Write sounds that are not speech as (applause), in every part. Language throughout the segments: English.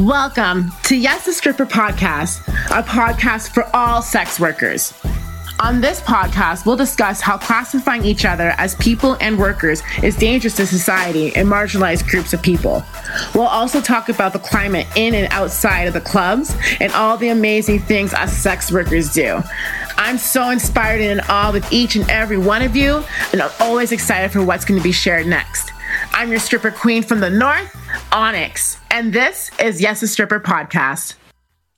Welcome to Yes the Stripper Podcast, a podcast for all sex workers. On this podcast, we'll discuss how classifying each other as people and workers is dangerous to society and marginalized groups of people. We'll also talk about the climate in and outside of the clubs and all the amazing things us sex workers do. I'm so inspired and in awe with each and every one of you, and I'm always excited for what's going to be shared next. I'm your stripper queen from the north, Onyx, and this is Yes a Stripper Podcast.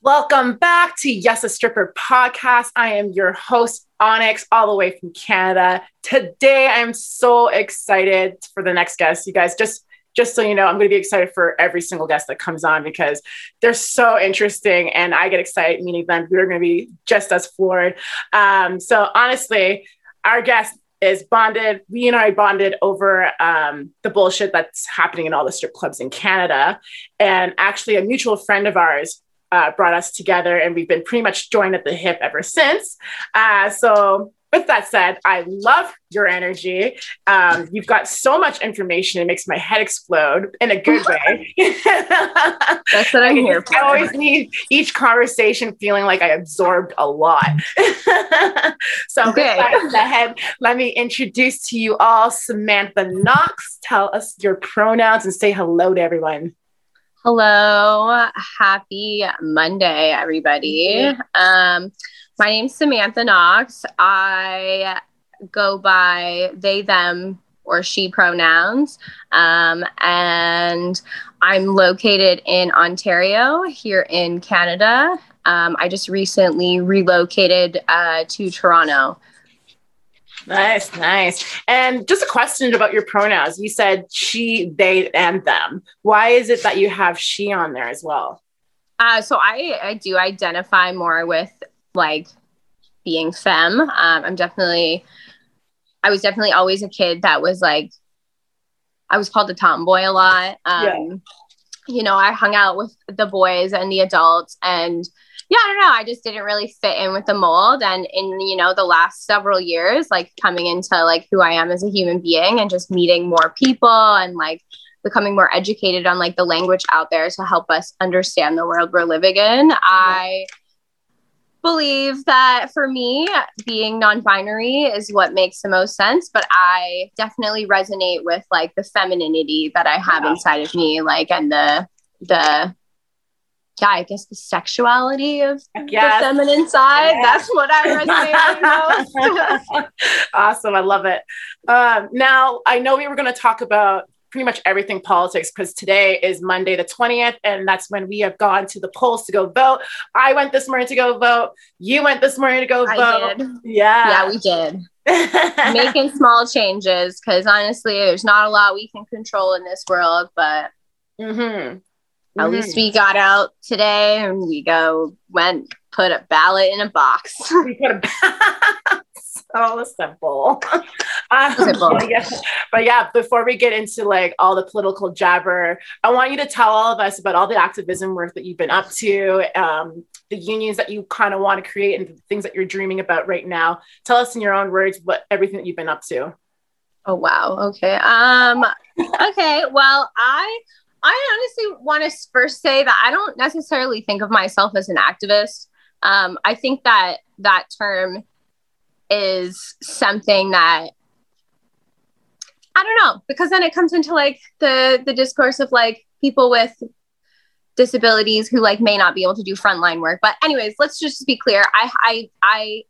Welcome back to Yes a Stripper Podcast. I am your host, Onyx, all the way from Canada. Today, I'm so excited for the next guest. You guys, just just so you know, I'm going to be excited for every single guest that comes on because they're so interesting and I get excited meeting them. We're going to be just as floored. Um, so, honestly, our guest is bonded. We and I bonded over um, the bullshit that's happening in all the strip clubs in Canada. And actually, a mutual friend of ours uh, brought us together, and we've been pretty much joined at the hip ever since. Uh, so, with that said, I love your energy. Um, you've got so much information; it makes my head explode in a good way. (laughs) (laughs) That's what I'm here for. I always need each conversation feeling like I absorbed a lot. (laughs) so, okay. with that let me introduce to you all Samantha Knox. Tell us your pronouns and say hello to everyone. Hello, happy Monday, everybody. Um, my name's Samantha Knox. I go by they, them, or she pronouns. Um, and I'm located in Ontario, here in Canada. Um, I just recently relocated uh, to Toronto. Nice, nice. And just a question about your pronouns. You said she, they, and them. Why is it that you have she on there as well? Uh, so I, I do identify more with like being femme. Um, I'm definitely, I was definitely always a kid that was like, I was called a tomboy a lot. Um, yeah. You know, I hung out with the boys and the adults, and yeah, I don't know. I just didn't really fit in with the mold. And in, you know, the last several years, like coming into like who I am as a human being and just meeting more people and like becoming more educated on like the language out there to help us understand the world we're living in, I believe that for me, being non binary is what makes the most sense. But I definitely resonate with like the femininity that I have yeah. inside of me, like, and the, the, yeah, I guess the sexuality of yes. the feminine side. Yes. That's what I resonate (laughs) most. awesome. I love it. Um, now, I know we were going to talk about pretty much everything politics because today is Monday the 20th, and that's when we have gone to the polls to go vote. I went this morning to go vote. You went this morning to go I vote. Did. Yeah. Yeah, we did. (laughs) Making small changes because honestly, there's not a lot we can control in this world, but mm-hmm. At least mm-hmm. we got out today and we go, went, put a ballot in a box. (laughs) we put a (laughs) so simple. (laughs) um, simple. But, yeah, but yeah, before we get into like all the political jabber, I want you to tell all of us about all the activism work that you've been up to, um, the unions that you kind of want to create, and the things that you're dreaming about right now. Tell us in your own words what everything that you've been up to. Oh wow. Okay. Um. okay. Well, I I honestly want to first say that I don't necessarily think of myself as an activist. Um, I think that that term is something that I don't know because then it comes into like the the discourse of like people with disabilities who like may not be able to do frontline work. But anyways, let's just be clear. I I I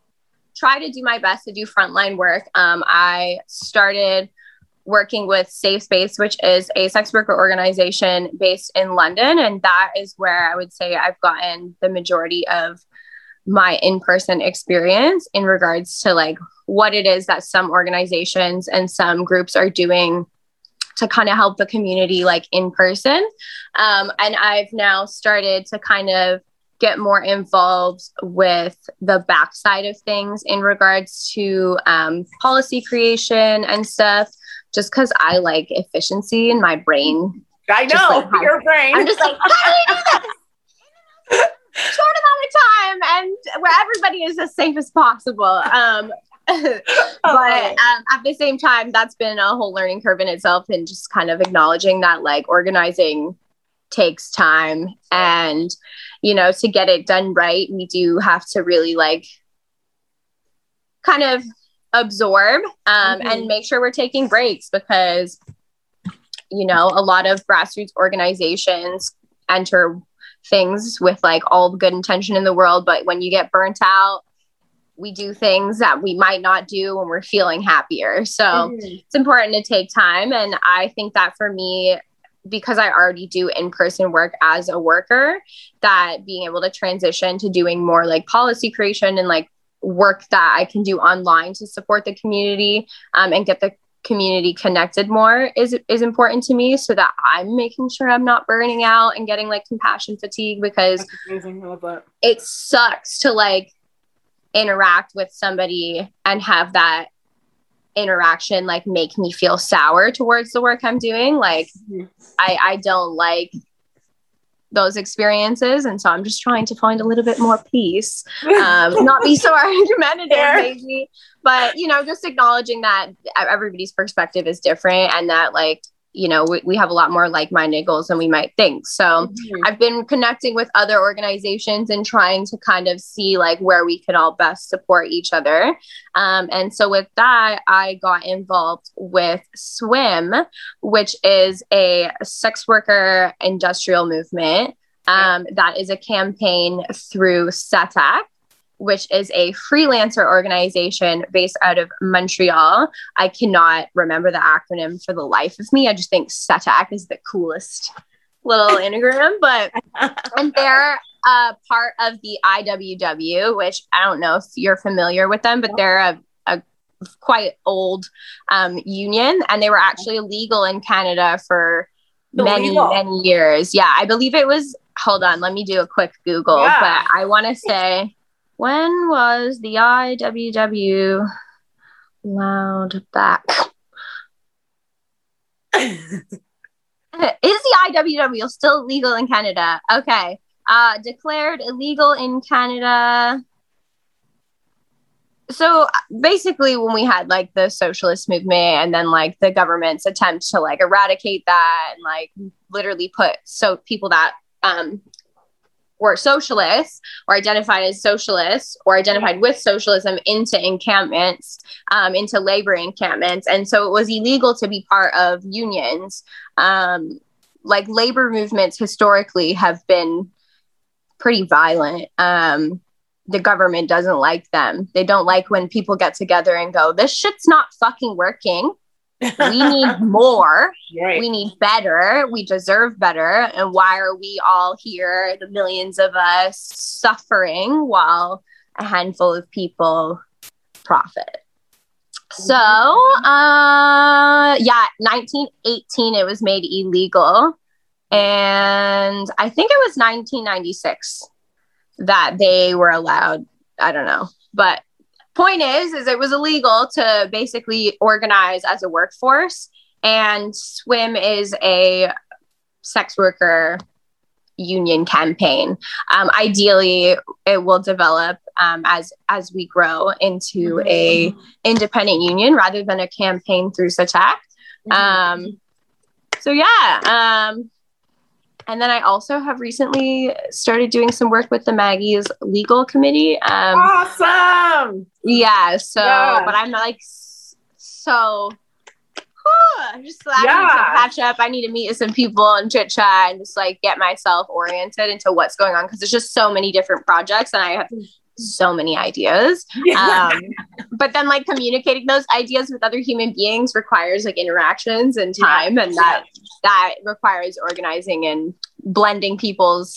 try to do my best to do frontline work. Um, I started working with Safe Space, which is a sex worker organization based in London, and that is where I would say I've gotten the majority of my in-person experience in regards to like what it is that some organizations and some groups are doing to kind of help the community like in person. Um, and i've now started to kind of get more involved with the backside of things in regards to um, policy creation and stuff just because i like efficiency in my brain. I know like, your brain. I'm just like how do we do this. (laughs) Short amount of time and where everybody is as safe as possible. Um, (laughs) but um, at the same time, that's been a whole learning curve in itself, and just kind of acknowledging that like organizing takes time and you know to get it done right we do have to really like kind of absorb um, mm-hmm. and make sure we're taking breaks because you know a lot of grassroots organizations enter things with like all the good intention in the world but when you get burnt out we do things that we might not do when we're feeling happier so mm-hmm. it's important to take time and i think that for me because I already do in person work as a worker, that being able to transition to doing more like policy creation and like work that I can do online to support the community um, and get the community connected more is is important to me so that I'm making sure I'm not burning out and getting like compassion fatigue because it sucks to like interact with somebody and have that interaction like make me feel sour towards the work I'm doing. Like mm-hmm. I, I don't like those experiences. And so I'm just trying to find a little bit more peace. (laughs) Um, not be so (laughs) argumentative, maybe, but you know, just acknowledging that everybody's perspective is different and that like you know we, we have a lot more like-minded goals than we might think. So mm-hmm. i've been connecting with other organizations and trying to kind of see like where we can all best support each other. Um, and so with that i got involved with swim which is a sex worker industrial movement. Um, that is a campaign through SETAC, which is a freelancer organization based out of Montreal. I cannot remember the acronym for the life of me. I just think SETAC is the coolest little (laughs) anagram, but (laughs) and they're a part of the IWW, which I don't know if you're familiar with them, but they're a, a quite old um, union, and they were actually illegal in Canada for many many years. Yeah, I believe it was. Hold on, let me do a quick Google. Yeah. But I want to say when was the IWW allowed back? Is the IWW still legal in Canada? Okay. Uh, declared illegal in Canada. So basically, when we had like the socialist movement and then like the government's attempt to like eradicate that and like literally put so people that um, were socialists or identified as socialists or identified with socialism into encampments, um, into labor encampments. And so it was illegal to be part of unions. Um, like labor movements historically have been pretty violent. Um, the government doesn't like them. They don't like when people get together and go, this shit's not fucking working we need (laughs) more. Right. We need better. We deserve better. And why are we all here, the millions of us, suffering while a handful of people profit? So, uh, yeah, 1918, it was made illegal. And I think it was 1996 that they were allowed. I don't know. But point is is it was illegal to basically organize as a workforce and swim is a sex worker union campaign. Um, ideally it will develop um, as as we grow into a independent union rather than a campaign through SETAC um, so yeah um, and then I also have recently started doing some work with the Maggie's legal committee. Um, awesome. Yeah. So, yeah. but I'm like so. Whew, just yeah. to catch up. I need to meet with some people and chit chat and just like get myself oriented into what's going on because there's just so many different projects and I have so many ideas. Yeah. Um, but then like communicating those ideas with other human beings requires like interactions and time yeah. and that that requires organizing and blending people's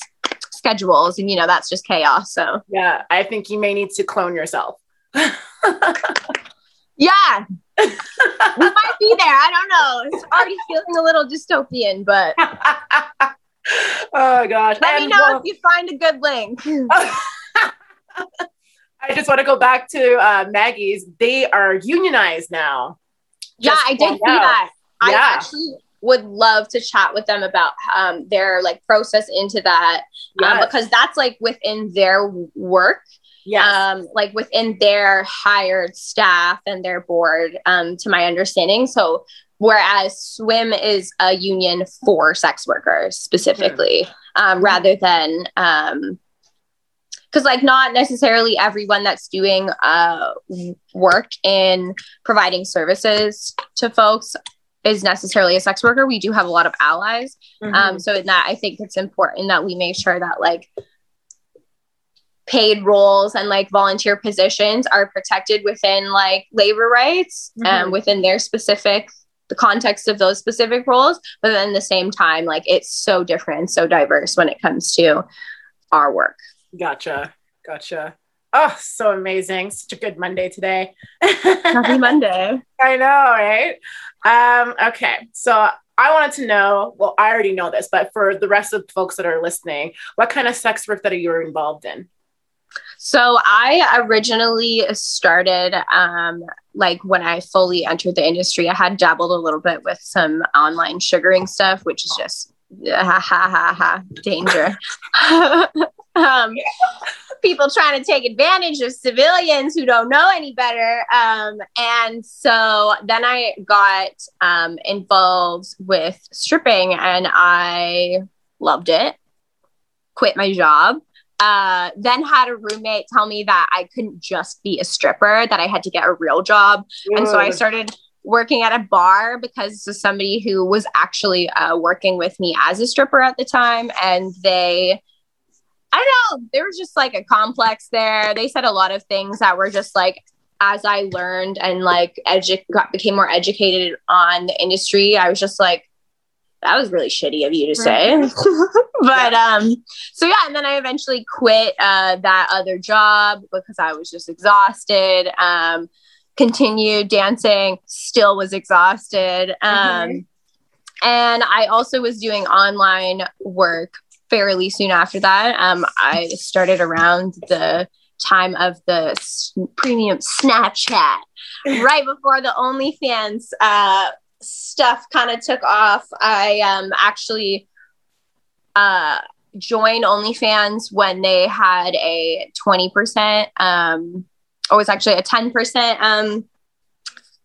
schedules and you know that's just chaos so. Yeah i think you may need to clone yourself. (laughs) Yeah. We might be there. I don't know. It's already feeling a little dystopian but (laughs) oh gosh. Let and me know well, if you find a good link (laughs) I just want to go back to uh, Maggie's. They are unionized now. Yeah, I did see out. that. Yeah. I actually would love to chat with them about um, their like process into that um, yes. um, because that's like within their work yeah um, like within their hired staff and their board um, to my understanding so whereas swim is a union for sex workers specifically, um, rather than um, because like not necessarily everyone that's doing uh, work in providing services to folks is necessarily a sex worker. We do have a lot of allies. Um, mm-hmm. Um, so in that, I think it's important that we make sure that like paid roles and like volunteer positions are protected within like labor rights mm-hmm. and within their specific the context of those specific roles but then at the same time like it's so different and so diverse when it comes to our work gotcha. Gotcha. Oh so amazing. Such a good monday today. Happy (laughs) monday. I know right? Um okay. So I wanted to know, well, I already know this, but for the rest of the folks that are listening, what kind of sex work that are you involved in? So I originally started um, like when I fully entered the industry, I had dabbled a little bit with some online sugaring stuff, which is just (laughs) ha ha ha ha danger. (laughs) um, people trying to take advantage of civilians who don't know any better. Um, and so then I got um, involved with stripping and I loved it. Quit my job uh, then had a roommate tell me that I couldn't just be a stripper, that I had to get a real job. And so I started working at a bar because this is somebody who was actually uh, working with me as a stripper at the time. And they, I don't know, there was just like a complex there. They said a lot of things that were just like, as I learned and like edu- got, became more educated on the industry, I was just like, that was really shitty of you to say. (laughs) but um, so yeah, and then I eventually quit uh, that other job because I was just exhausted. Um, continued dancing, still was exhausted. Um, mm-hmm. And I also was doing online work fairly soon after that. Um, I started around the time of the premium Snapchat, right before the OnlyFans uh, stuff kind of took off, I um, actually uh, joined OnlyFans when they had a 20%, um, or was actually a 10% um,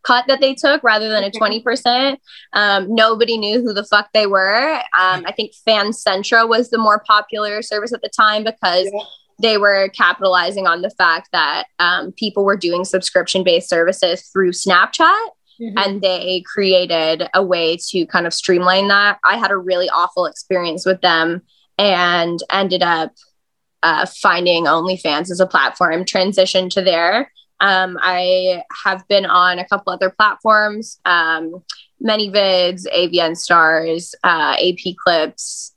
cut that they took rather than a 20%. Um, nobody knew who the fuck they were. Um, I think FanCentro was the more popular service at the time because. Yeah. They were capitalizing on the fact that um, people were doing subscription based services through Snapchat. Mm-hmm. And they created a way to kind of streamline that. I had a really awful experience with them and ended up uh, finding OnlyFans as a platform, transitioned to there. Um, I have been on a couple other platforms, um, ManyVids, AVN Stars, uh, AP Clips,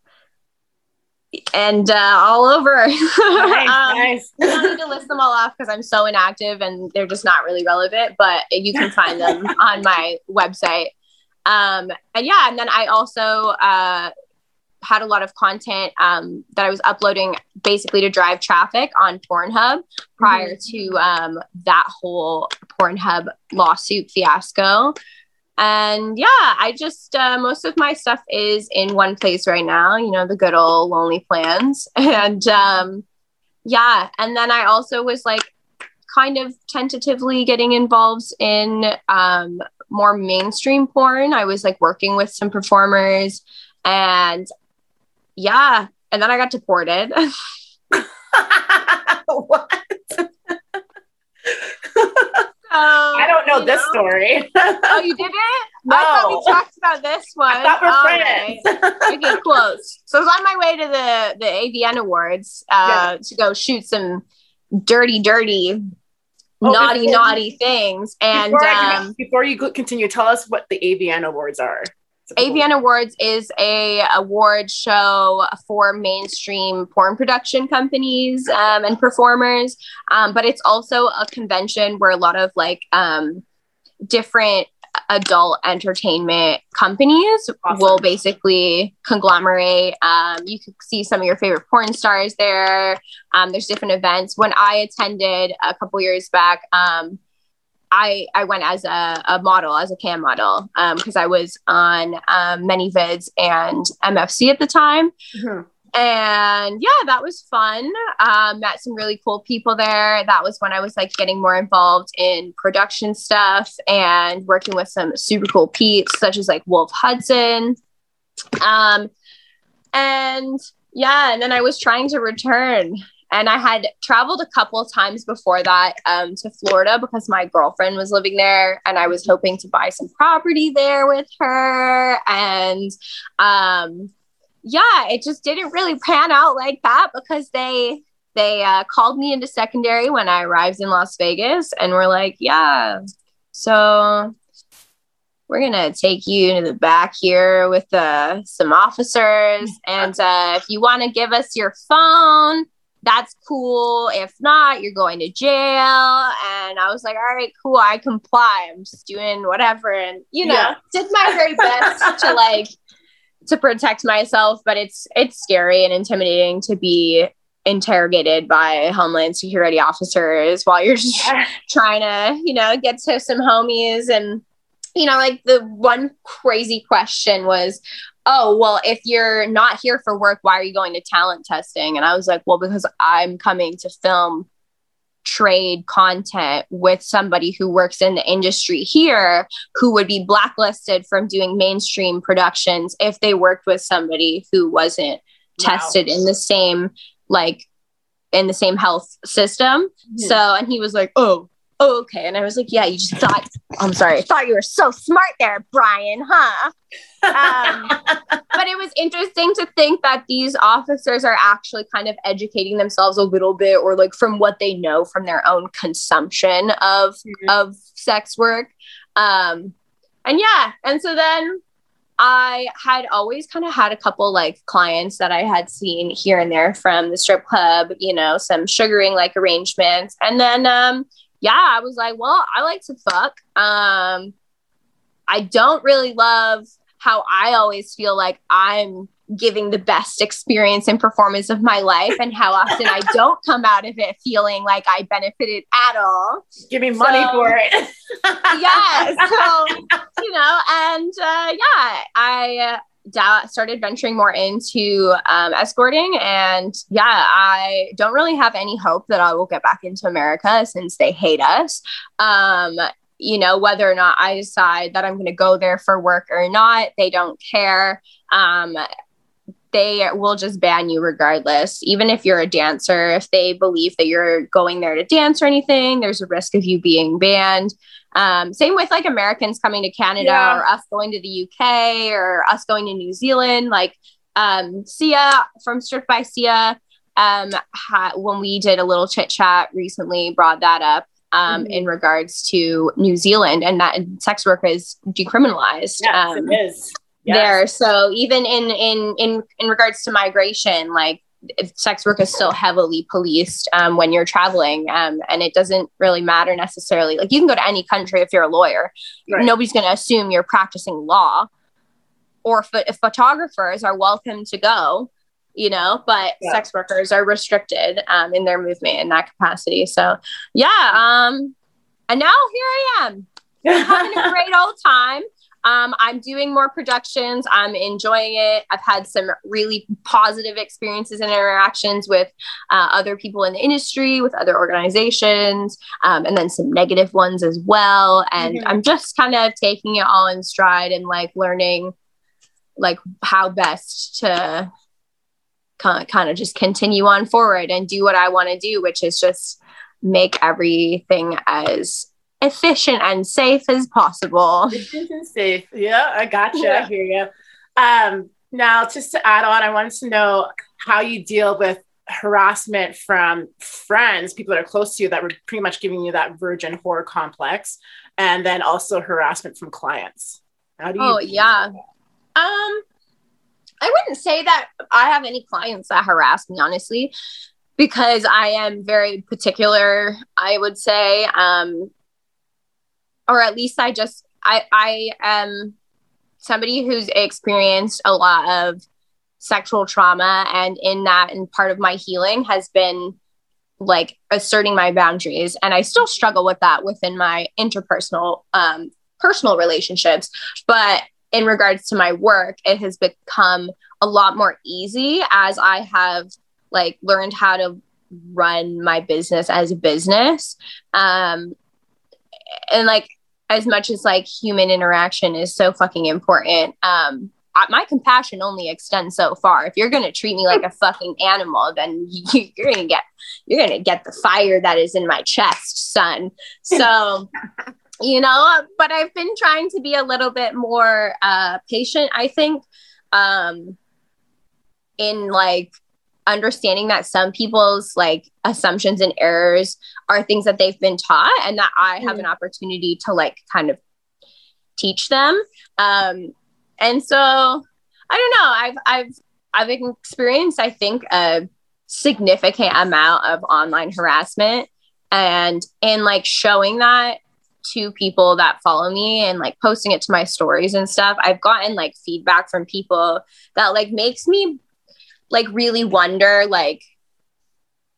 and uh, all over. Nice, (laughs) um, nice. I don't need to list them all off because I'm so inactive and they're just not really relevant, but you can find them (laughs) on my website. Um, and yeah, and then I also uh, had a lot of content um, that I was uploading basically to drive traffic on Pornhub prior mm-hmm. to um, that whole Pornhub lawsuit fiasco. And yeah i just uh, most of my stuff is in one place right now you know the good old lonely plans. (laughs) And um yeah and then i also was like kind of tentatively getting involved in um more mainstream porn. I was like working with some performers and yeah and then i got deported (laughs) what (laughs) I don't know this know? story. oh, you (laughs) didn't? No. I thought we talked about this one. I thought we're friends. Right. okay, close. So I was on my way to the the AVN Awards uh, yeah. to go shoot some dirty, dirty, oh, naughty, naughty things. And before, um, before you continue, tell us what the AVN Awards are. AVN Awards is a award show for mainstream porn production companies um, and performers, um, but it's also a convention where a lot of like um, different adult entertainment companies awesome. will basically conglomerate. Um, you can see some of your favorite porn stars there. Um, there's different events. When I attended a couple years back, um, I, I went as a, a model, as a cam model, because um, I was on um, ManyVids and MFC at the time. Mm-hmm. and yeah, that was fun. Um, met some really cool people there. That was when I was like getting more involved in production stuff and working with some super cool peeps, such as like Wolf Hudson. Um, and yeah, and then I was trying to return. And I had traveled a couple of times before that um, to Florida because my girlfriend was living there, and I was hoping to buy some property there with her. And um, yeah, it just didn't really pan out like that because they they uh, called me into secondary when I arrived in Las Vegas and were like, yeah, so we're gonna take you into the back here with uh, some officers, (laughs) and uh, if you want to give us your phone, that's cool. If not, you're going to jail. And I was like, all right, cool, I comply. I'm just doing whatever, and you know, yeah. did my very best (laughs) to like to protect myself, but it's it's scary and intimidating to be interrogated by homeland security officers while you're just yeah. (laughs) trying to, you know, get to some homies and you know, like the one crazy question was, "Oh, well, if you're not here for work, why are you going to talent testing?" And I was like, "Well, because I'm coming to film trade content with somebody who works in the industry here who would be blacklisted from doing mainstream productions if they worked with somebody who wasn't wow. tested in the same like in the same health system. Mm-hmm. So and he was like, "Oh, oh, okay. And I was like, yeah, you just thought, I'm sorry, I thought you were so smart there, Brian, huh? Um, but it was interesting to think that these officers are actually kind of educating themselves a little bit or like from what they know from their own consumption of, mm-hmm. of sex work. Um, and yeah. And so then I had always kind of had a couple like clients that I had seen here and there from the strip club, you know, some sugaring like arrangements. And then um yeah, I was like, well, I like to fuck. Um, I don't really love how I always feel like I'm giving the best experience and performance of my life and how often I (laughs) don't come out of it feeling like I benefited at all. Give me money so, for it. yeah. So, (laughs) you know, and uh, yeah, I da- started venturing more into um, escorting. And yeah, I don't really have any hope that I will get back into America since they hate us. Um, you know, whether or not I decide that I'm going to go there for work or not, they don't care. Um, they will just ban you regardless. Even if you're a dancer, if they believe that you're going there to dance or anything, there's a risk of you being banned. Um, same with like Americans coming to Canada yeah. or us going to the UK or us going to New Zealand. Like um, Sia from Stripped by Sia, um, ha- when we did a little chit chat recently, brought that up. Um, mm-hmm. in regards to New Zealand and that sex work is decriminalized. Yes, um, it is. Yes. There. So even in in in in regards to migration, like sex work is still heavily policed um, when you're traveling um, and it doesn't really matter necessarily. Like you can go to any country if you're a lawyer. Right. nobody's going to assume you're practicing law. Or if, if, photographers are welcome to go you know but yeah. sex workers are restricted um, in their movement in that capacity. So yeah um, and now here i am. (laughs) Having a great old time um, I'm doing more productions. I'm enjoying it. I've had some really positive experiences and interactions with uh, other people in the industry, with other organizations, um, and then some negative ones as well. And mm-hmm. I'm just kind of taking it all in stride and like learning like how best to kind of just continue on forward and do what I want to do, which is just make everything as efficient and safe as possible. Efficient and safe. Yeah, I gotcha. Yeah. I hear you. Um, now, just to add on, I wanted to know how you deal with harassment from friends, people that are close to you that were pretty much giving you that virgin whore complex, and then also harassment from clients. How do you? Oh yeah. Um, I wouldn't say that I have any clients that harass me, honestly, because I am very particular. I would say, um, or at least I just I I am somebody who's experienced a lot of sexual trauma and in that and part of my healing has been like asserting my boundaries and I still struggle with that within my interpersonal um personal relationships but in regards to my work, it has become a lot more easy as I have like learned how to run my business as a business. Um, and like as much as like human interaction is so fucking important, um, my compassion only extends so far. If you're gonna treat me like a fucking animal, then (laughs) you, are gonna get you're gonna get the fire that is in my chest, son. So, (laughs) you know. But I've been trying to be a little bit more uh, patient. I think, um, in like understanding that some people's like assumptions and errors are things that they've been taught, and that I have an opportunity to like kind of teach them. Um, and so I don't know. I've I've I've experienced, I think, a significant amount of online harassment and in like showing that to people that follow me and like posting it to my stories and stuff i've gotten like feedback from people that like makes me like really wonder like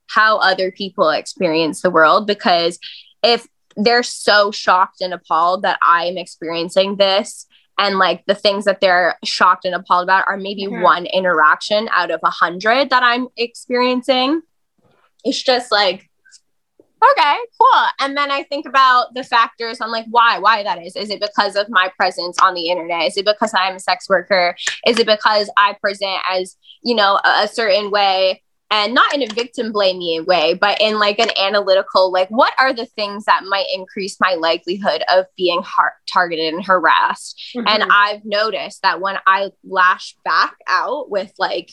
how other people experience the world because if they're so shocked and appalled that i'm experiencing this and like the things that they're shocked and appalled about are maybe mm-hmm. one interaction out of a hundred that I'm experiencing. It's just like, okay, cool. And then I think about the factors on like why, why that is. Is it because of my presence on the internet? Is it because I'm a sex worker? Is it because I present as, you know, a, a certain way? and not in a victim blaming way, but in like an analytical, like what are the things that might increase my likelihood of being har- targeted and harassed? Mm-hmm. And I've noticed that when I lash back out with like,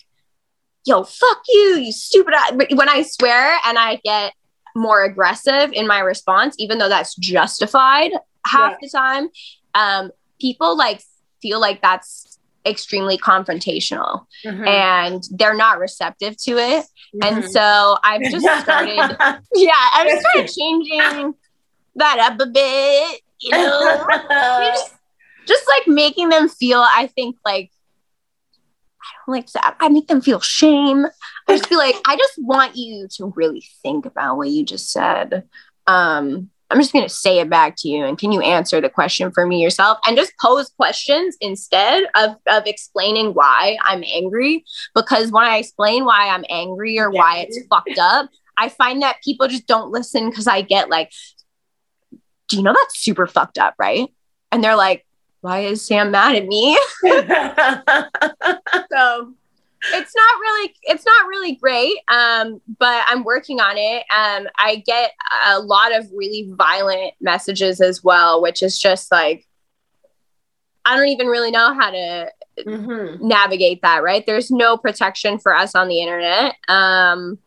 yo, fuck you, you stupid, when I swear and I get more aggressive in my response, even though that's justified half yeah. the time, um, people like feel like that's extremely confrontational mm-hmm. and they're not receptive to it. Mm-hmm. And so I've just (laughs) started, yeah, I've just started changing that up a bit, you know, (laughs) just, just like making them feel, I think, like, I don't like that. I make them feel shame. Just feel like I just want you to really think about what you just said. Um, I'm just going to say it back to you. And can you answer the question for me yourself and just pose questions instead of, of explaining why I'm angry? Because when I explain why I'm angry or why it's fucked up, I find that people just don't listen because I get like, do you know that's super fucked up, right? And they're like, why is Sam mad at me? (laughs) (laughs) so it's not really it's not really great um but i'm working on it. Um i get a lot of really violent messages as well which is just like i don't even really know how to mm-hmm. navigate that right? There's no protection for us on the internet. Um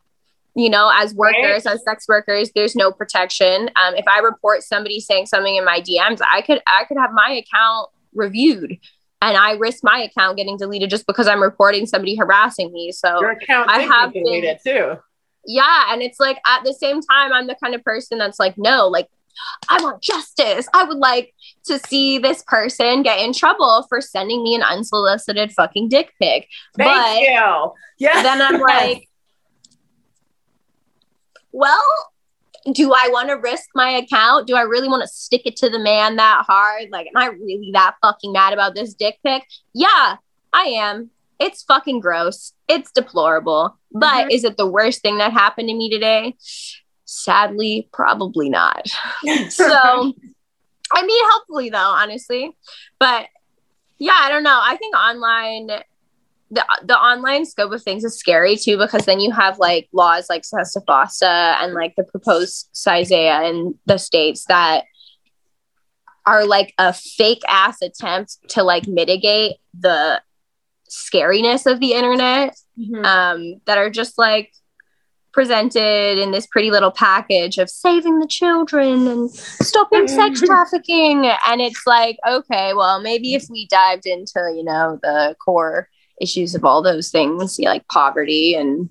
you know as workers right. as sex workers there's no protection. Um if i report somebody saying something in my dms i could i could have my account reviewed and I risk my account getting deleted just because I'm reporting somebody harassing me. So your account I have deleted too. Yeah, and it's like at the same time, I'm the kind of person that's like, no, like I want justice. I would like to see this person get in trouble for sending me an unsolicited fucking dick pic. Thank but you. Yeah. Then I'm like, well, do I want to risk my account? Do I really want to stick it to the man that hard? Like, am I really that fucking mad about this dick pic? Yeah, I am. It's fucking gross. It's deplorable. But mm-hmm. is it the worst thing that happened to me today? Sadly, probably not. (laughs) so, I mean, hopefully, though, honestly. But yeah, I don't know. I think online the the online scope of things is scary too because then you have like laws like SESTA FOSTA and like the proposed SISEA in the states that are like a fake ass attempt to like mitigate the scariness of the internet mm-hmm. um, that are just like presented in this pretty little package of saving the children and stopping sex trafficking and it's like okay well maybe if we dived into you know the core issues of all those things, you know, like poverty and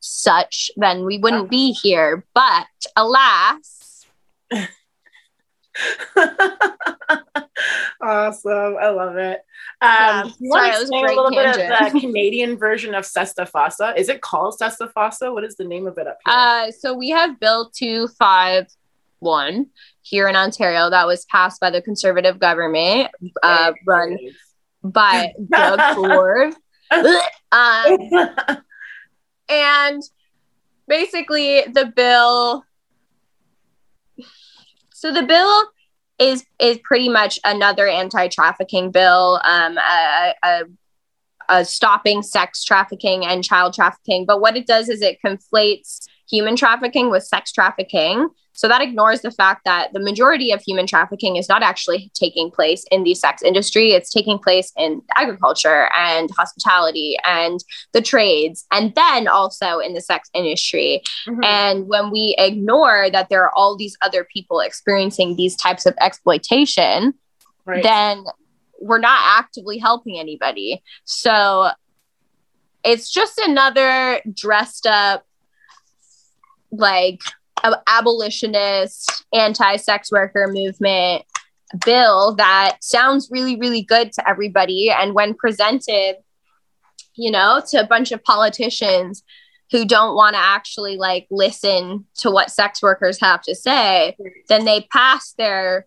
such, then we wouldn't be here. But alas. (laughs) awesome. I love it. Um, yeah, sorry, it was a, little tangent. bit of the Canadian version of SESTA FOSTA. Is it called SESTA FOSTA? What is the name of it up here? Uh, so we have Bill 251 here in Ontario that was passed by the conservative government, uh, run by Doug Ford. (laughs) um, and basically, the bill. So the bill is is pretty much another anti-trafficking bill, um, a, a, a stopping sex trafficking and child trafficking. But what it does is it conflates human trafficking with sex trafficking. So that ignores the fact that the majority of human trafficking is not actually taking place in the sex industry. It's taking place in agriculture and hospitality and the trades, and then also in the sex industry. Mm-hmm. And when we ignore that there are all these other people experiencing these types of exploitation, right. then we're not actively helping anybody. So it's just another dressed up like abolitionist, anti sex worker movement bill that sounds really, really good to everybody. And when presented, you know, to a bunch of politicians who don't want to actually like listen to what sex workers have to say, then they pass their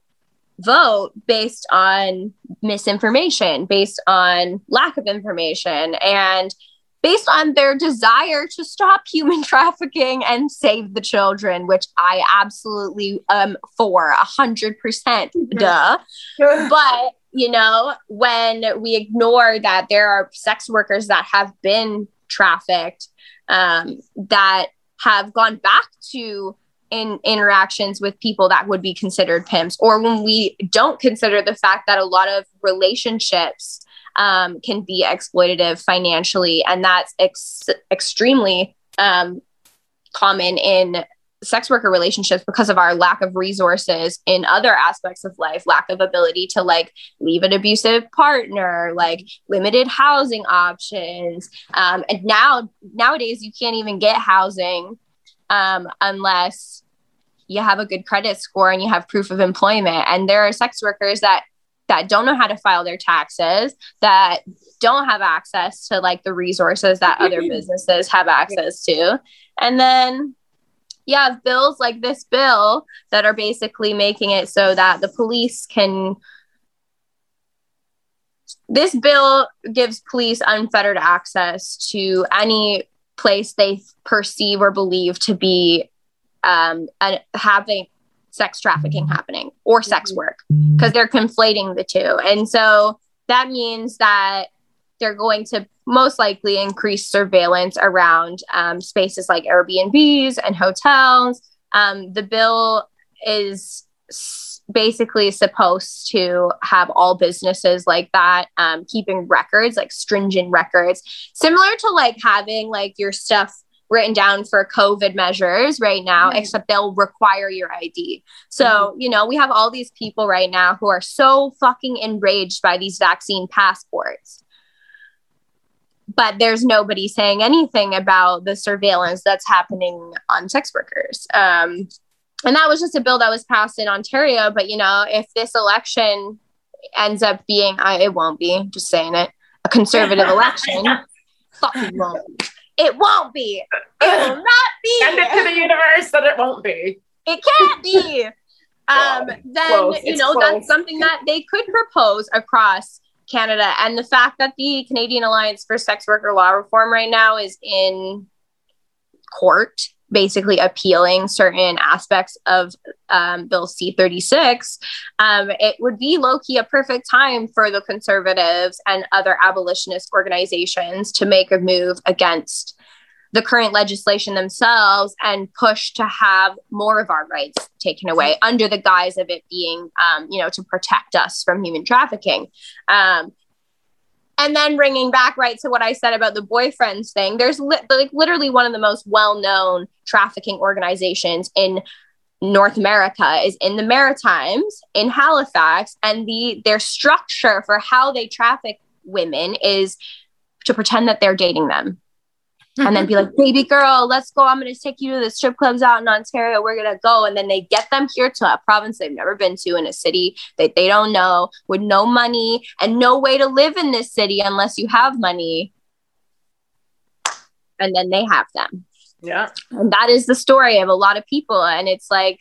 vote based on misinformation, based on lack of information. And based on their desire to stop human (laughs) trafficking and save the children, which I absolutely am for a hundred percent. Duh. but you know, when we ignore that there are sex workers that have been trafficked, um, that have gone back to in interactions with people that would be considered pimps, or when we don't consider the fact that a lot of relationships um, can be exploitative financially. And that's ex- extremely um, common in sex worker relationships because of our lack of resources in other aspects of life lack of ability to like leave an abusive partner like limited housing options um, and now nowadays you can't even get housing um, unless you have a good credit score and you have proof of employment and there are sex workers that that don't know how to file their taxes, that don't have access to like the resources that (laughs) other businesses have access to. And then you have bills like this bill that are basically making it so that the police can this bill gives police unfettered access to any place they perceive or believe to be um, having sex trafficking mm-hmm. happening or sex mm-hmm. work because they're conflating the two. And so that means that they're going to most likely increase surveillance around um, spaces like Airbnbs and hotels. Um, the bill is basically supposed to have all businesses like that um, keeping records, like stringent records, similar to like having like your stuff written down for COVID measures right now, mm-hmm. except they'll require your ID. So, mm-hmm. you know, we have all these people right now who are so fucking enraged by these vaccine passports. But there's nobody saying anything about the surveillance that's happening on sex workers. Um, and that was just a bill that was passed in Ontario. But, you know, if this election ends up being, I, it won't be, just saying it, a conservative (laughs) election, fucking won't it won't be. It will not be. Send it to the universe that it won't be. It can't be. (laughs) um, then close. you it's know close. that's something that they could propose across Canada, and the fact that the Canadian Alliance for Sex Worker Law Reform right now is in court basically appealing certain aspects of um, Bill C 36, um, it would be low key a perfect time for the conservatives and other abolitionist organizations to make a move against the current legislation themselves and push to have more of our rights taken away under the guise of it being, um, you know, to protect us from human trafficking. Um, and then bringing back right to what I said about the boyfriends thing, there's li- like literally one of the most well-known trafficking organizations in North America is in the Maritimes in Halifax, and the their structure for how they traffic women is to pretend that they're dating them and then be like, (laughs) baby girl, let's go. I'm going to take you to the strip clubs out in Ontario. We're going to go. And then they get them here to a province they've never been to in a city that they don't know with no money and no way to live in this city unless you have money. And then they have them. Yeah. And that is the story of a lot of people. And it's like,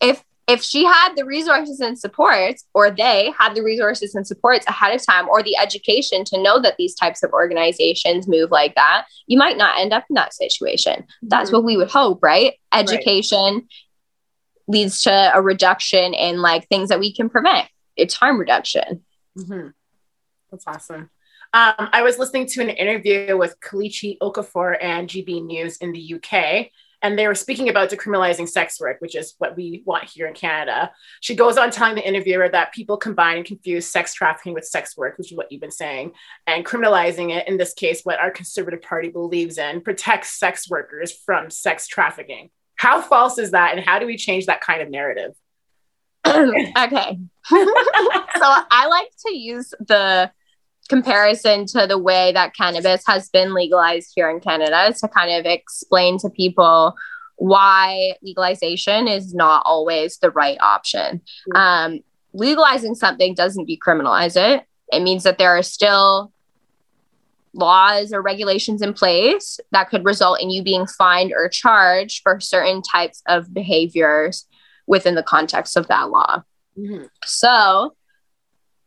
if if she had the resources and supports or they had the resources and supports ahead of time or the education to know that these types of organizations move like that you might not end up in that situation that's mm-hmm. what we would hope right education right. leads to a reduction in like things that we can prevent it's harm reduction mm-hmm. that's awesome um, I was listening to an interview with Kelechi Okafor and GB News in the UK, and they were speaking about decriminalizing sex work, which is what we want here in Canada. She goes on telling the interviewer that people combine and confuse sex trafficking with sex work, which is what you've been saying, and criminalizing it, in this case, what our Conservative Party believes in, protects sex workers from sex trafficking. How false is that, and how do we change that kind of narrative? (clears throat) okay. (laughs) so I like to use the comparison to the way that cannabis has been legalized here in Canada to kind of explain to people why legalization is not always the right option. Mm-hmm. Um, legalizing something doesn't decriminalize it. It means that there are still laws or regulations in place that could result in you being fined or charged for certain types of behaviors within the context of that law. Mm-hmm. So,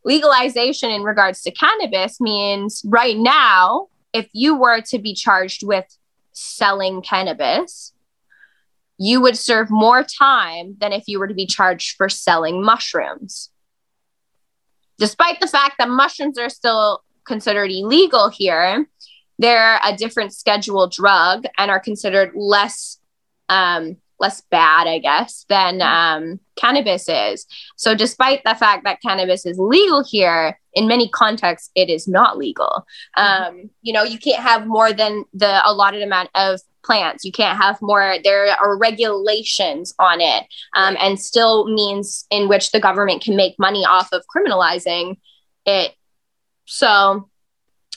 legalization in regards to cannabis means right now, if you were to be charged with selling cannabis, you would serve more time than if you were to be charged for selling mushrooms. Despite the fact that mushrooms are still considered illegal here, they're a different schedule drug and are considered less um, less bad, I guess, than um, cannabis is. So, despite the fact that cannabis is legal here, in many contexts, it is not legal. Mm-hmm. Um, you know, you can't have more than the allotted amount of plants. You can't have more. There are regulations on it, um, and still means in which the government can make money off of criminalizing it. So,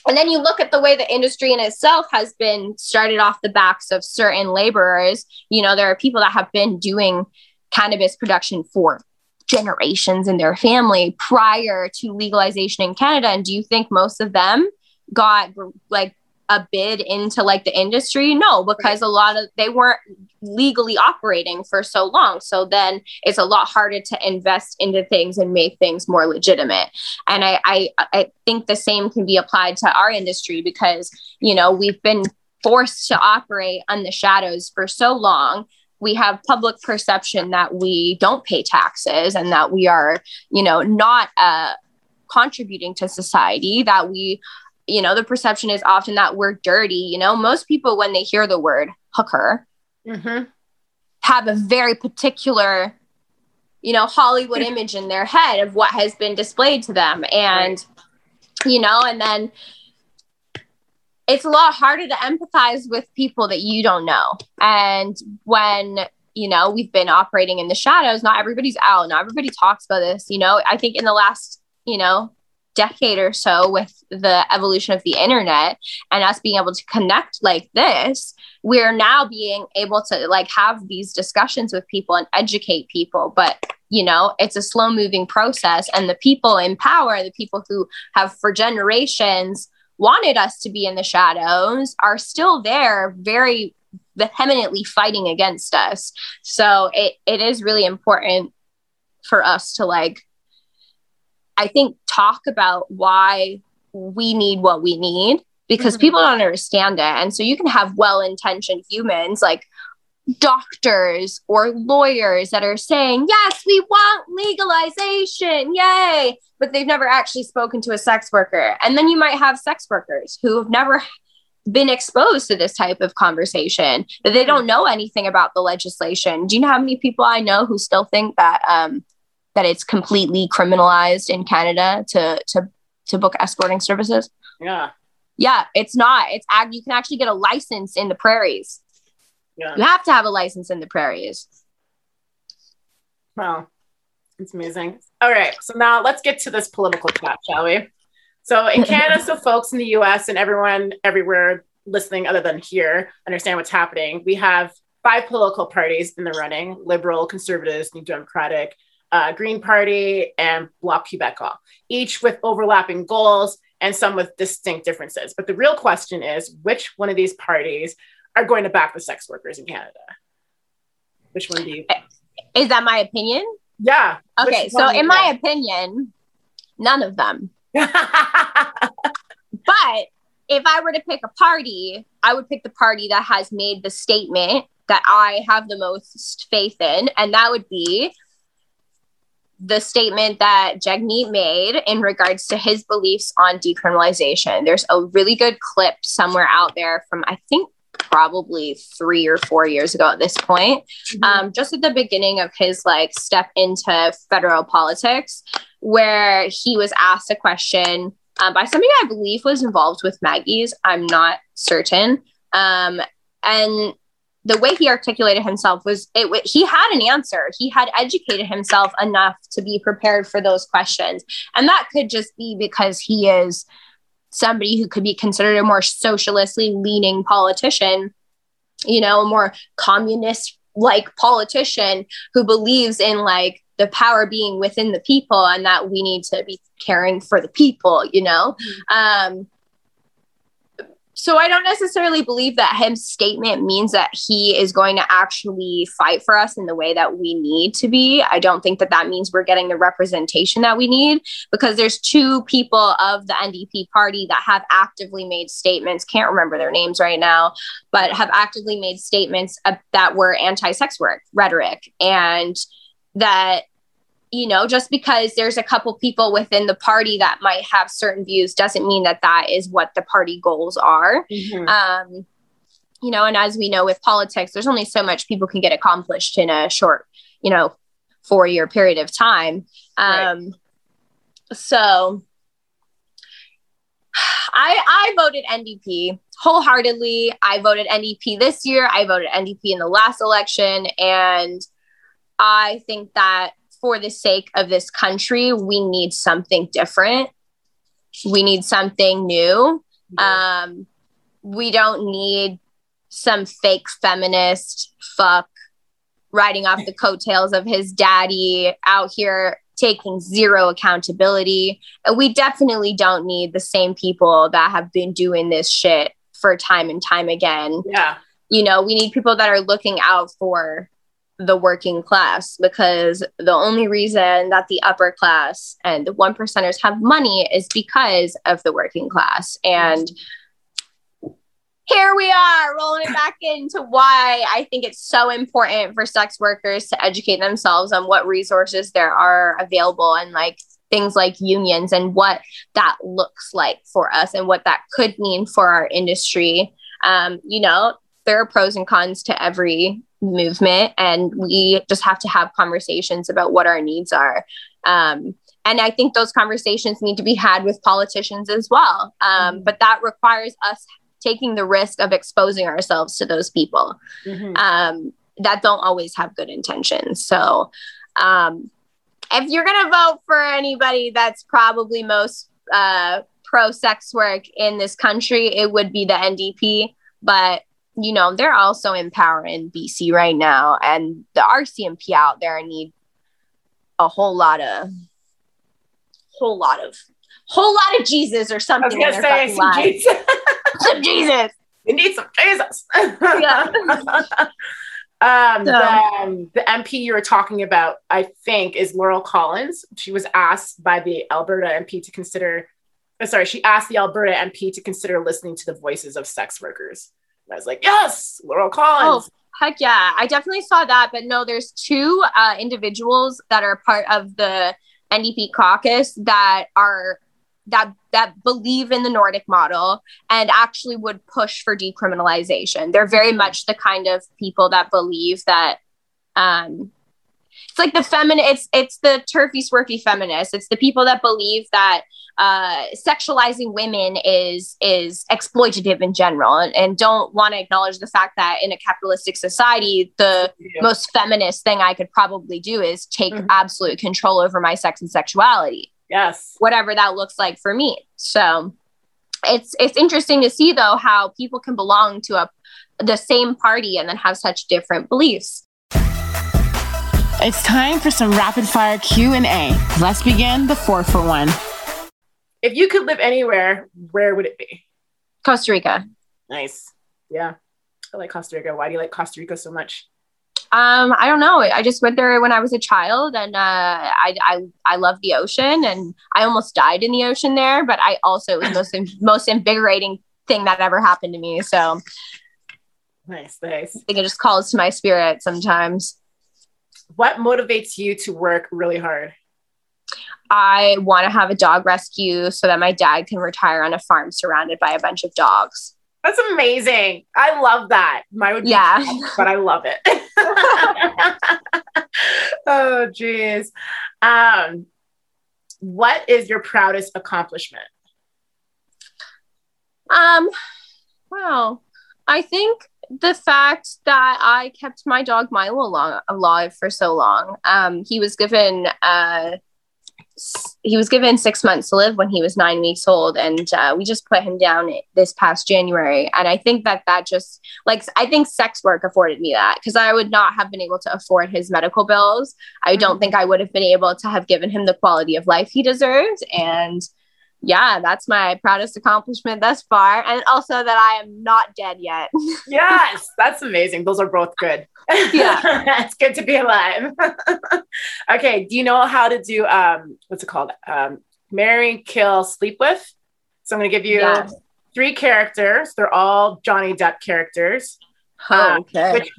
and then you look at the way the industry in itself has been started off the backs of certain laborers. You know, there are people that have been doing cannabis production for generations in their family prior to legalization in Canada. And do you think most of them got like a bid into like the industry? No, because right. a lot of they weren't legally operating for so long. So then it's a lot harder to invest into things and make things more legitimate. And I I, I think the same can be applied to our industry because you know we've been forced to operate on the shadows for so long we have public perception that we don't pay taxes and that we are you know not uh, contributing to society that we you know the perception is often that we're dirty you know most people when they hear the word hooker mm-hmm. have a very particular you know hollywood image in their head of what has been displayed to them and right. you know and then it's a lot harder to empathize with people that you don't know and when you know we've been operating in the shadows not everybody's out not everybody talks about this you know i think in the last you know decade or so with the evolution of the internet and us being able to connect like this we're now being able to like have these discussions with people and educate people. But you know it's a slow moving process and the people in power the people who have for generations wanted us to be in the shadows are still there very vehemently fighting against us. So it, it is really important for us to like I think, talk about why we need what we need because mm-hmm. people don't understand it. And so you can have well intentioned humans like doctors or lawyers that are saying, yes, we want legalization, yay. But they've never actually spoken to a sex worker. And then you might have sex workers who have never been exposed to this type of conversation, that they don't know anything about the legislation. Do you know how many people I know who still think that um, that it's completely criminalized in Canada to to to book escorting services. Yeah. Yeah, it's not. It's you can actually get a license in the prairies. Yeah. You have to have a license in the prairies. Wow. It's amazing. All right. So now let's get to this political chat, shall we? So in (laughs) Canada, so folks in the US and everyone everywhere listening other than here understand what's happening. We have five political parties in the running liberal, conservatives, new democratic, uh, Green Party, and Bloc Québécois, each with overlapping goals and some with distinct differences. But the real question is which one of these parties are going to back the sex workers in Canada? Which one do you think? Is that my opinion? Yeah. Okay, so in my opinion, none of them. (laughs) but if I were to pick a party, I would pick the party that has made the statement that I have the most faith in, and that would be the statement that Jagmeet made in regards to his beliefs on decriminalization. There's a really good clip somewhere out there from, I think, probably three or four years ago at this point, mm-hmm. um, just at the beginning of his like step into federal politics, where he was asked a question um, by somebody I believe was involved with Maggie's. I'm not certain. Um, and the way he articulated himself was it he had an answer. He had educated himself enough to be prepared for those questions. And that could just be because he is somebody who could be considered a more socialistly leaning politician you know a more communist like politician who believes in like the power being within the people and that we need to be caring for the people you know? Mm-hmm. um so I don't necessarily believe that his statement means that he is going to actually fight for us in the way that we need to be. I don't think that that means we're getting the representation that we need because there's two people of the NDP party that have actively made statements, can't remember their names right now, but have actively made statements that were anti-sex work rhetoric and that you know, just because there's a couple people within the party that might have certain views doesn't mean that that is what the party goals are. Mm-hmm. Um, you know, and as we know with politics, there's only so much people can get accomplished in a short, you know, four year period of time. Um, right. So I, I voted NDP wholeheartedly. I voted NDP this year. I voted NDP in the last election. And I think that for the sake of this country, we need something different. We need something new. Yeah. Um, we don't need some fake feminist fuck riding off the coattails of his daddy out here taking zero accountability. And we definitely don't need the same people that have been doing this shit for time and time again. Yeah. You know, we need people that are looking out for the working class because the only reason that the upper class and the one percenters have money is because of the working class. And here we are rolling it back into why I think it's so important for sex workers to educate themselves on what resources there are available and like things like unions and what that looks like for us and what that could mean for our industry. Um, you know, there are pros and cons to every movement and we just have to have conversations about what our needs are um, and i think those conversations need to be had with politicians as well um, mm-hmm. but that requires us taking the risk of exposing ourselves to those people mm-hmm. um, that don't always have good intentions so um, if you're going to vote for anybody that's probably most uh, pro sex work in this country it would be the ndp but you know, they're also empowering BC right now, and the RCMP out there need a whole lot of, whole lot of, whole lot of Jesus or something. I was gonna say (laughs) some Jesus. some Jesus. You need some Jesus. yeah. (laughs) um, so. the, um, the MP you were talking about, I think, is Laurel Collins. She was asked by the Alberta MP to consider. Uh, sorry, she asked the Alberta MP to consider listening to the voices of sex workers. I was like, yes, Laurel Collins. Oh, heck yeah. I definitely saw that. But no, there's two uh, individuals that are part of the NDP caucus that are that that believe in the Nordic model and actually would push for decriminalization. They're very mm-hmm. much the kind of people that believe that um, it's like the feminine it's it's the turfy swerfy feminists. It's the people that believe that uh, sexualizing women is is exploitative in general and, and don't want to acknowledge the fact that in a capitalistic society the yeah. most feminist thing i could probably do is take mm-hmm. absolute control over my sex and sexuality yes whatever that looks like for me so it's it's interesting to see though how people can belong to a the same party and then have such different beliefs it's time for some rapid fire q&a let's begin the four for one if you could live anywhere, where would it be? Costa Rica. Nice. Yeah. I like Costa Rica. Why do you like Costa Rica so much? Um, I don't know. I just went there when I was a child, and uh, I I I love the ocean, and I almost died in the ocean there. But I also it was the most (laughs) most invigorating thing that ever happened to me. So nice, nice. I think it just calls to my spirit sometimes. What motivates you to work really hard? I want to have a dog rescue so that my dad can retire on a farm surrounded by a bunch of dogs. That's amazing. I love that. My would yeah, tough, but I love it. (laughs) oh, geez. Um, what is your proudest accomplishment? Um, well, I think the fact that I kept my dog Milo along, alive for so long. Um, he was given uh, he was given six months to live when he was nine weeks old and uh, we just put him down this past january and i think that that just like i think sex work afforded me that because i would not have been able to afford his medical bills i don't mm-hmm. think i would have been able to have given him the quality of life he deserved and yeah, that's my proudest accomplishment thus far. And also that I am not dead yet. (laughs) yes, that's amazing. Those are both good. Yeah. (laughs) it's good to be alive. (laughs) okay. Do you know how to do um what's it called? Um marry, kill, sleep with? So I'm gonna give you yeah. three characters. They're all Johnny Depp characters. Oh, okay. which,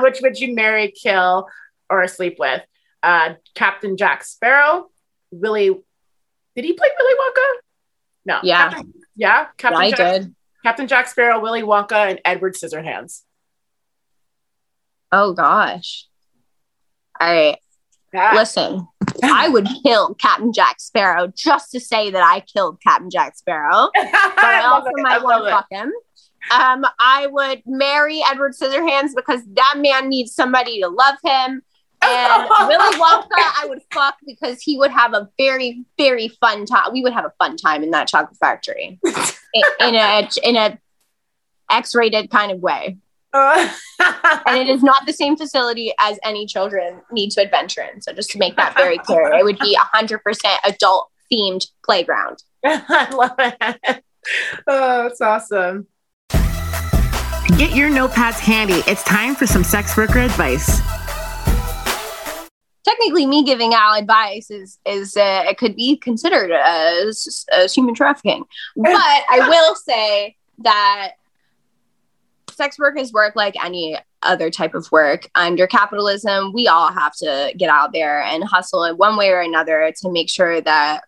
which would you marry, kill, or sleep with? Uh, Captain Jack Sparrow, Willy did he play Willy Wonka? No. Yeah. Captain, yeah. Captain yeah, Jack, did. Captain Jack Sparrow, Willy Wonka, and Edward Scissorhands. Oh gosh. All right. Yeah. Listen, I would kill Captain Jack Sparrow just to say that I killed Captain Jack Sparrow. (laughs) But I, I also it. might want to fuck him. Um, I would marry Edward Scissorhands because that man needs somebody to love him. And (laughs) Willy Wonka, I would fuck because he would have a very, very fun time. We would have a fun time in that chocolate factory in, in a in a X-rated kind of way. Uh. and it is not the same facility as any children need to adventure in. So just to make that very clear, it would be a hundred percent adult themed playground. (laughs) I love it. Oh, that's awesome. Get your notepads handy. It's time for some sex worker advice technically me giving out advice is is uh, it could be considered as, as human trafficking. (laughs) But i will say that sex work is work like any other type of work. Under capitalism we all have to get out there and hustle in one way or another to make sure that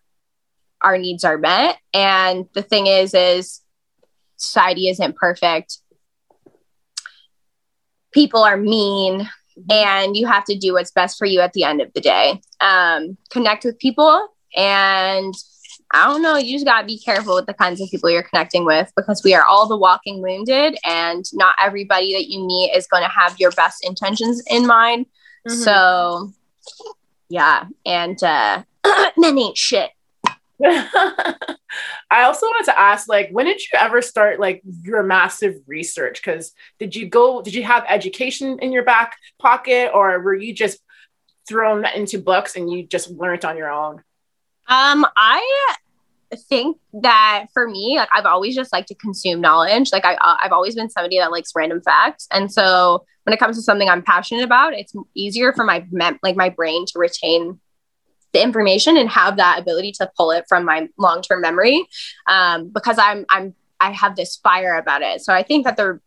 our needs are met. And the thing is is society isn't perfect. People are mean and you have to do what's best for you at the end of the day. Um, connect with people, and I don't know, you just got to be careful with the kinds of people you're connecting with because we are all the walking wounded, and not everybody that you meet is going to have your best intentions in mind. Mm-hmm. So, yeah, and uh, (clears throat) men ain't shit. (laughs) I also wanted to ask, like, when did you ever start like your massive research? Because did you go, did you have education in your back pocket, or were you just thrown into books and you just learned on your own? Um, I think that for me, like I've always just liked to consume knowledge. Like I, I've always been somebody that likes random facts, and so when it comes to something I'm passionate about, it's easier for my mem- like my brain to retain the information and have that ability to pull it from my long-term memory um, because i'm i'm i have this fire about it. So i think that the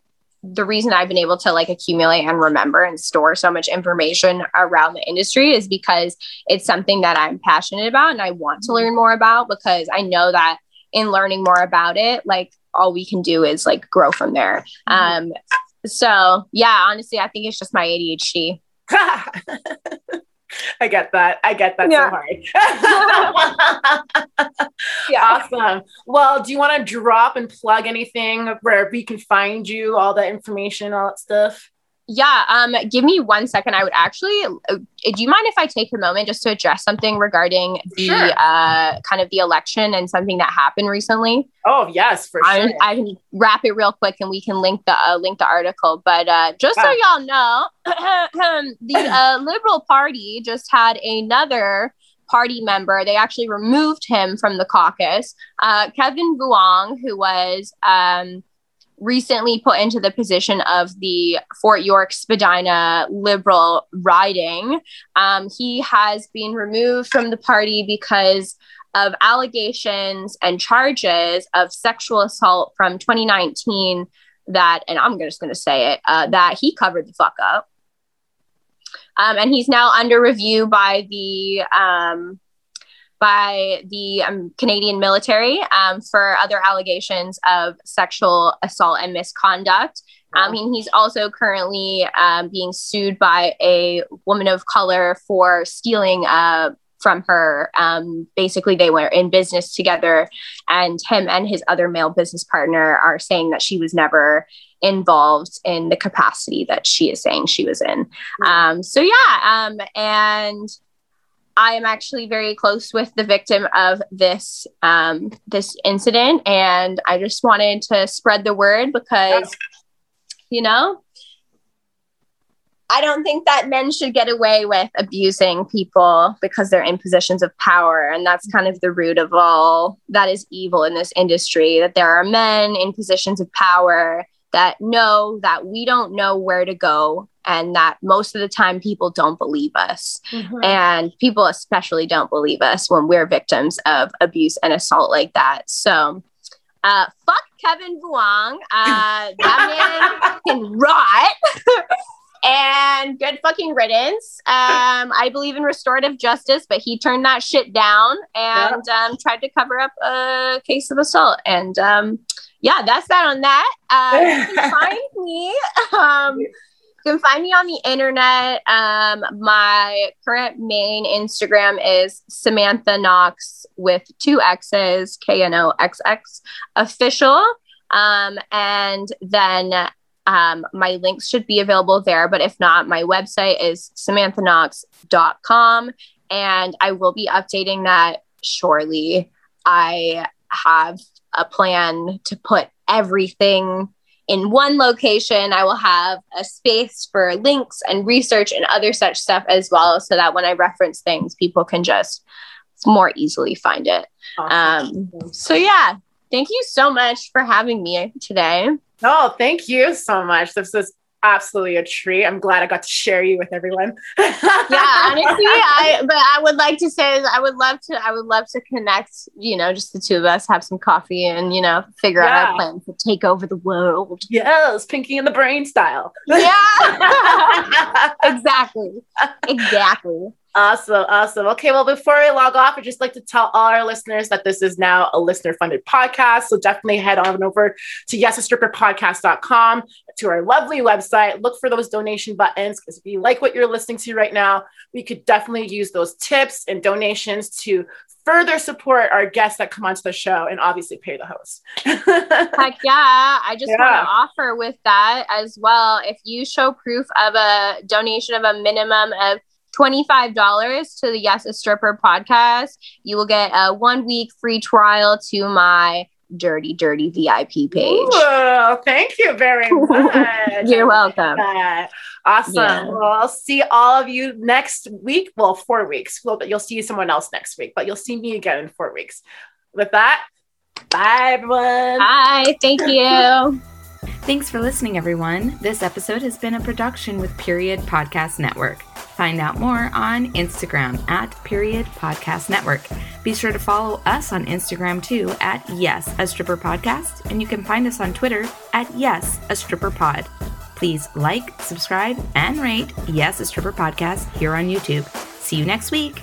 the reason i've been able to like accumulate and remember and store so much information around the industry is because it's something that i'm passionate about and i want to learn more about because i know that in learning more about it like all we can do is like grow from there. Mm-hmm. um so yeah honestly i think it's just my adhd (laughs) (laughs) I get that. I get that yeah. so hard. (laughs) yeah. Awesome. Well, do you want to drop and plug anything where we can find you, all that information, all that stuff? Yeah, um, give me one second. I would actually. Uh, do you mind if I take a moment just to address something regarding the sure. uh, kind of the election and something that happened recently? Oh yes, for I, sure. I can wrap it real quick, and we can link the uh, link the article. But uh, just so y'all know, (clears throat) the uh, Liberal Party just had another party member. They actually removed him from the caucus. Uh, Kevin Vuong, who was um, recently put into the position of the Fort York Spadina Liberal riding. Um, he has been removed from the party because of allegations and charges of sexual assault from 2019 that, and I'm just going to say it, uh, that he covered the fuck up. Um, and he's now under review by the um, by the um, Canadian military um, for other allegations of sexual assault and misconduct. I mean, he's also currently um, being sued by a woman of color for stealing uh, from her. Um, basically, they were in business together, and him and his other male business partner are saying that she was never involved in the capacity that she is saying she was in. Um, so, yeah. Um, and I am actually very close with the victim of this um, this incident, and I just wanted to spread the word because, you know, I don't think that men should get away with abusing people because they're in positions of power, and that's kind of the root of all that is evil in this industry. That there are men in positions of power that know that we don't know where to go and that most of the time people don't believe us. Mm-hmm. And people especially don't believe us when we're victims of abuse and assault like that. So, uh, fuck Kevin Vuong. Uh, that man (laughs) can rot. and good fucking riddance. Um, I believe in restorative justice, but he turned that shit down and yeah. um, tried to cover up a case of assault. And um, yeah, that's that on that. Uh, you can (laughs) find me. Um, you can find me on the internet. Um, my current main Instagram is Samantha Knoxx with two X's, K N O X X official. Um, and then um, my links should be available there. But if not, my website is samanthaknox.com and I will be updating that shortly. I have a plan to put everything in one location, I will have a space for links and research and other such stuff as well, so that when I reference things, people can just more easily find it. Awesome. Um, so, yeah, thank you so much for having me today. Oh, thank you so much. This is absolutely a treat. I'm glad I got to share you with everyone. (laughs) yeah, honestly, I but I would like to say I would love to I would love to connect, you know, just the two of us, have some coffee and, you know, figure yeah. out our plan to take over the world. Yes, Pinky in the Brain style. Yeah. (laughs) (laughs) exactly. Exactly. Awesome, awesome. Okay, well, before I log off, I'd just like to tell all our listeners that this is now a listener funded podcast. So definitely head on over to yesastripperpodcast.com to our lovely website. Look for those donation buttons because if you like what you're listening to right now, we could definitely use those tips and donations to further support our guests that come onto the show and obviously pay the host. (laughs) Heck yeah. I just yeah. want to offer with that as well. If you show proof of a donation of a minimum of $25 to the Yes a Stripper podcast, you will get a one week free trial to my dirty, dirty VIP page. Ooh, thank you very (laughs) much. You're welcome. Awesome. Yeah. Well, I'll see all of you next week. Well, four weeks. Well, but you'll see someone else next week, but you'll see me again in four weeks. With that, bye everyone. Bye. Thank you. Thanks for listening, everyone. This episode has been a production with Period Podcast Network. Find out more on Instagram at Period Podcast Network. Be sure to follow us on Instagram too at Yes, a Stripper Podcast, and you can find us on Twitter at Yes, a Stripper Pod. Please like, subscribe, and rate Yes, a Stripper Podcast here on YouTube. See you next week.